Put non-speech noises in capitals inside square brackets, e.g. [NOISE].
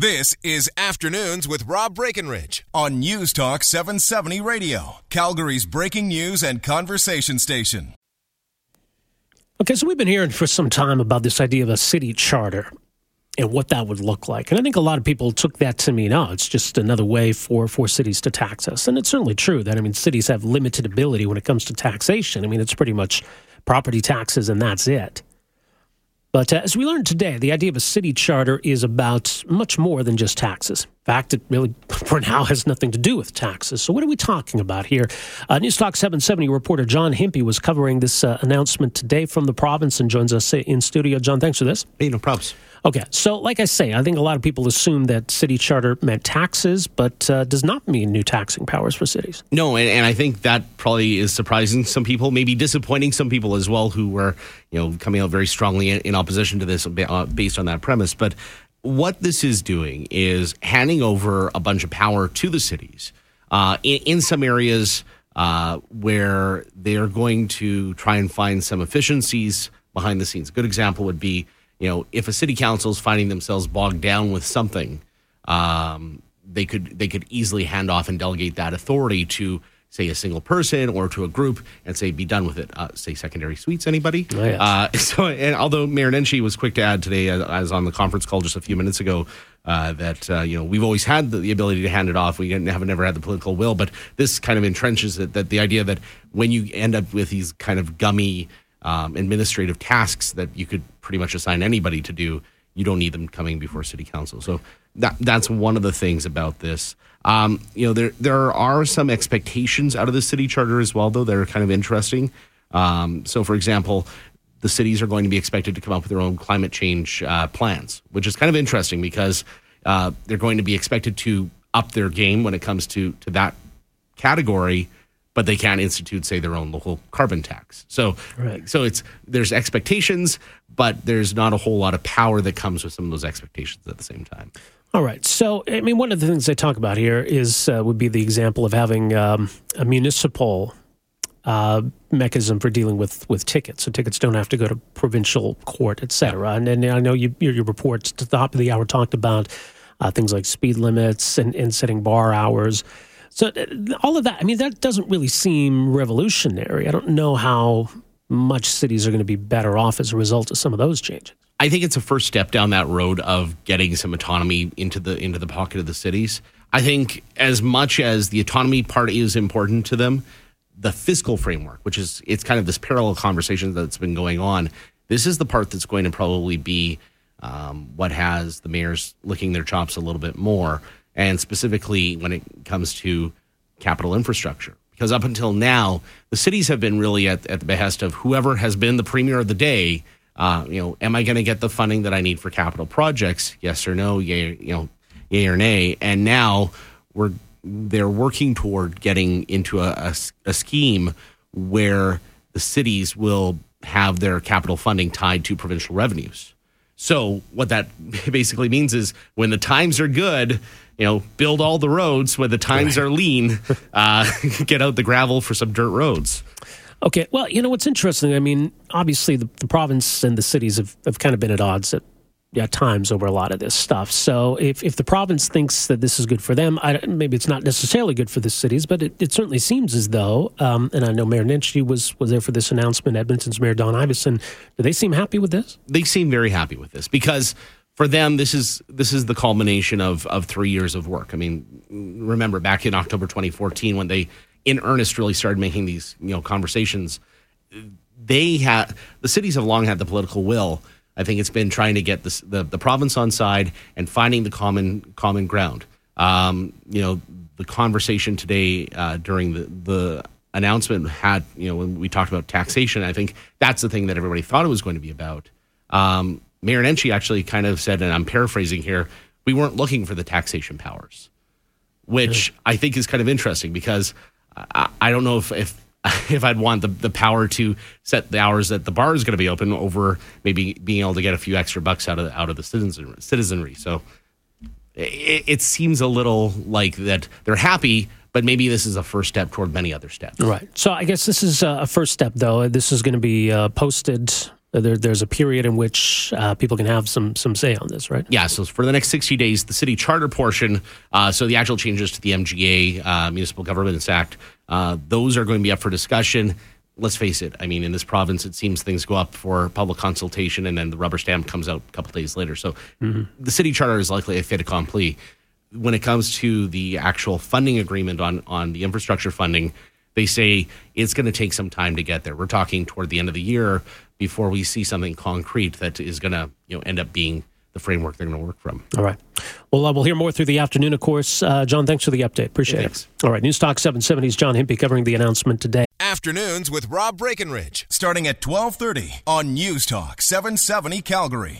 This is Afternoons with Rob Breckenridge on News Talk 770 Radio, Calgary's breaking news and conversation station. Okay, so we've been hearing for some time about this idea of a city charter and what that would look like. And I think a lot of people took that to mean, oh, it's just another way for, for cities to tax us. And it's certainly true that, I mean, cities have limited ability when it comes to taxation. I mean, it's pretty much property taxes and that's it. But uh, as we learned today, the idea of a city charter is about much more than just taxes. In fact, it really, for now, has nothing to do with taxes. So, what are we talking about here? Uh, News Talk 770 reporter John Himpy was covering this uh, announcement today from the province and joins us in studio. John, thanks for this. Hey, no problems. Okay, so like I say, I think a lot of people assume that city charter meant taxes, but uh, does not mean new taxing powers for cities. No, and, and, I think that probably is surprising some people, maybe disappointing some people as well, who were you know coming out very strongly in, in opposition to this uh, based on that premise. But what this is doing is handing over a bunch of power to the cities uh, in, in, some areas uh, where they are going to try and find some efficiencies behind the scenes. A good example would be you know, if a city council is finding themselves bogged down with something, um, they could they could easily hand off and delegate that authority to say a single person or to a group and say be done with it. Uh, say secondary suites, anybody? Oh, yes. uh, [LAUGHS] so, and although Mayor Nenshi was quick to add today, as, as on the conference call just a few minutes ago, uh, that uh, you know we've always had the, the, ability to hand it off. We have never had the political will, but this kind of entrenches it, that the idea that when you end up with these kind of gummy um, administrative tasks that you could pretty much assign anybody to do. You don't need them coming before city council. So that that's one of the things about this. Um, you know, there there are some expectations out of the city charter as well, though they're kind of interesting. Um, so, for example, the cities are going to be expected to come up with their own climate change uh, plans, which is kind of interesting because uh, they're going to be expected to up their game when it comes to to that category but they can't institute, say, their own local carbon tax. So, right. so it's there's expectations, but there's not a whole lot of power that comes with some of those expectations at the same time. All right. So, I mean, one of the things they talk about here is uh, would be the example of having um, a municipal uh, mechanism for dealing with with tickets. So tickets don't have to go to provincial court, et cetera. And, and I know you, your, your reports at the top of the hour talked about uh, things like speed limits and, and setting bar hours. So uh, all of that, I mean, that doesn't really seem revolutionary. I don't know how much cities are going to be better off as a result of some of those changes. I think it's a first step down that road of getting some autonomy into the into the pocket of the cities. I think as much as the autonomy part is important to them, the fiscal framework, which is it's kind of this parallel conversation that's been going on. This is the part that's going to probably be um, what has the mayors licking their chops a little bit more and specifically when it comes to capital infrastructure. Because up until now, the cities have been really at, at the behest of whoever has been the premier of the day. Uh, you know, am I going to get the funding that I need for capital projects? Yes or no? Yay, you know, yay or nay? And now we're they're working toward getting into a, a, a scheme where the cities will have their capital funding tied to provincial revenues. So what that [LAUGHS] basically means is when the times are good, you know, build all the roads when the times are lean. Uh, [LAUGHS] get out the gravel for some dirt roads. Okay. Well, you know what's interesting? I mean, obviously the, the province and the cities have, have kind of been at odds at at times over a lot of this stuff. So if, if the province thinks that this is good for them, I, maybe it's not necessarily good for the cities, but it, it certainly seems as though, um, and I know Mayor Nenshi was, was there for this announcement, Edmonton's Mayor Don Iveson, do they seem happy with this? They seem very happy with this because for them, this is this is the culmination of of three years of work. I mean, remember back in October 2014 when they, in earnest, really started making these you know conversations. They had the cities have long had the political will. I think it's been trying to get this, the the province on side and finding the common common ground. Um, you know, the conversation today uh, during the the announcement had you know when we talked about taxation. I think that's the thing that everybody thought it was going to be about. Um, Mayor Nenshi actually kind of said, and I'm paraphrasing here, we weren't looking for the taxation powers, which I think is kind of interesting because I, don't know if, if [LAUGHS] if I'd want the, the power to set the hours that the bar is going to be open over maybe being able to get a few extra bucks out of out of the citizenry. citizenry. So it, it seems a little like that they're happy, but maybe this is a first step toward many other steps. Right. So I guess this is a first step, though. This is going to be uh, posted There, there's a period in which uh, people can have some some say on this, right? Yeah. So for the next 60 days, the city charter portion, uh, so the actual changes to the MGA, uh, Municipal Governments Act, uh, those are going to be up for discussion. Let's face it. I mean, in this province, it seems things go up for public consultation, and then the rubber stamp comes out a couple days later. So mm-hmm. the city charter is likely a fait accompli. When it comes to the actual funding agreement on on the infrastructure funding, they say it's going to take some time to get there. We're talking toward the end of the year before we see something concrete that is going to you know end up being the framework they're going to work from. All right. Well, uh, we'll hear more through the afternoon, of course. Uh, John, thanks for the update. Appreciate it. All right. News Talk 770's John Himpey covering the announcement today. Afternoons with Rob Breckenridge, starting at 1230 on News Talk 770 Calgary.